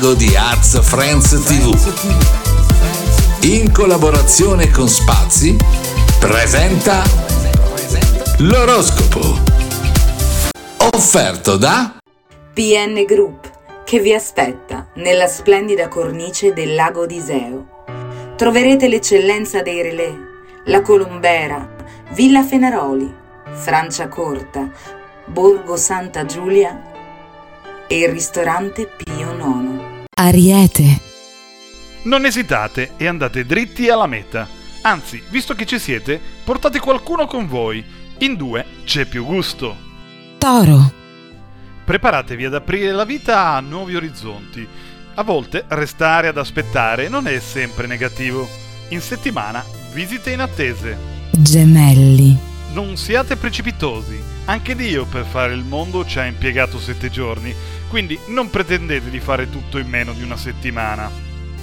Mago di Arts Friends TV. In collaborazione con Spazi, presenta l'oroscopo. Offerto da PN Group che vi aspetta nella splendida cornice del lago di Iseo. Troverete l'eccellenza dei relè, la Colombera, Villa Fenaroli, Francia Corta, Borgo Santa Giulia e il ristorante IX. Ariete. Non esitate e andate dritti alla meta. Anzi, visto che ci siete, portate qualcuno con voi. In due c'è più gusto. Toro. Preparatevi ad aprire la vita a nuovi orizzonti. A volte restare ad aspettare non è sempre negativo. In settimana visite inattese. Gemelli. Non siate precipitosi. Anche Dio per fare il mondo ci ha impiegato sette giorni, quindi non pretendete di fare tutto in meno di una settimana.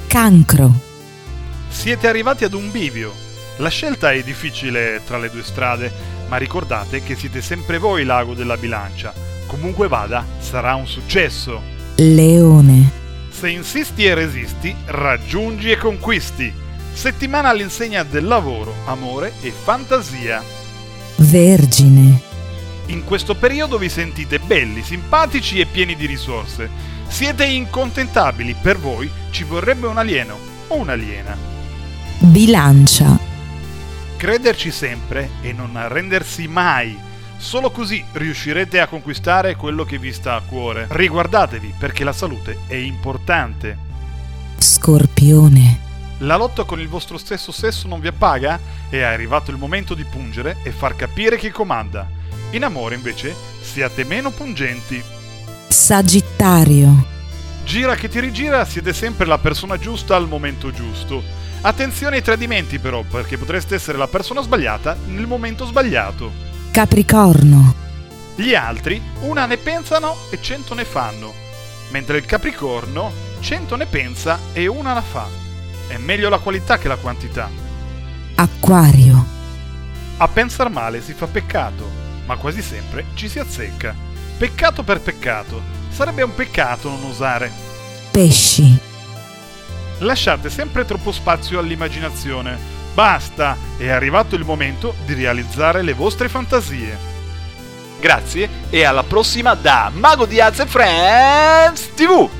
Cancro. Siete arrivati ad un bivio. La scelta è difficile tra le due strade, ma ricordate che siete sempre voi l'ago della bilancia. Comunque vada, sarà un successo. Leone. Se insisti e resisti, raggiungi e conquisti. Settimana all'insegna del lavoro, amore e fantasia. Vergine. In questo periodo vi sentite belli, simpatici e pieni di risorse. Siete incontentabili, per voi ci vorrebbe un alieno o un'aliena. Bilancia. Crederci sempre e non arrendersi mai. Solo così riuscirete a conquistare quello che vi sta a cuore. Riguardatevi perché la salute è importante. Scorpione. La lotta con il vostro stesso sesso non vi appaga? È arrivato il momento di pungere e far capire chi comanda. In amore invece siate meno pungenti. Sagittario. Gira che ti rigira, siete sempre la persona giusta al momento giusto. Attenzione ai tradimenti però, perché potreste essere la persona sbagliata nel momento sbagliato. Capricorno. Gli altri una ne pensano e cento ne fanno, mentre il Capricorno cento ne pensa e una la fa. È meglio la qualità che la quantità. Acquario. A pensar male si fa peccato, ma quasi sempre ci si azzecca. Peccato per peccato. Sarebbe un peccato non osare. Pesci. Lasciate sempre troppo spazio all'immaginazione. Basta, è arrivato il momento di realizzare le vostre fantasie. Grazie e alla prossima da Mago di Az Friends TV!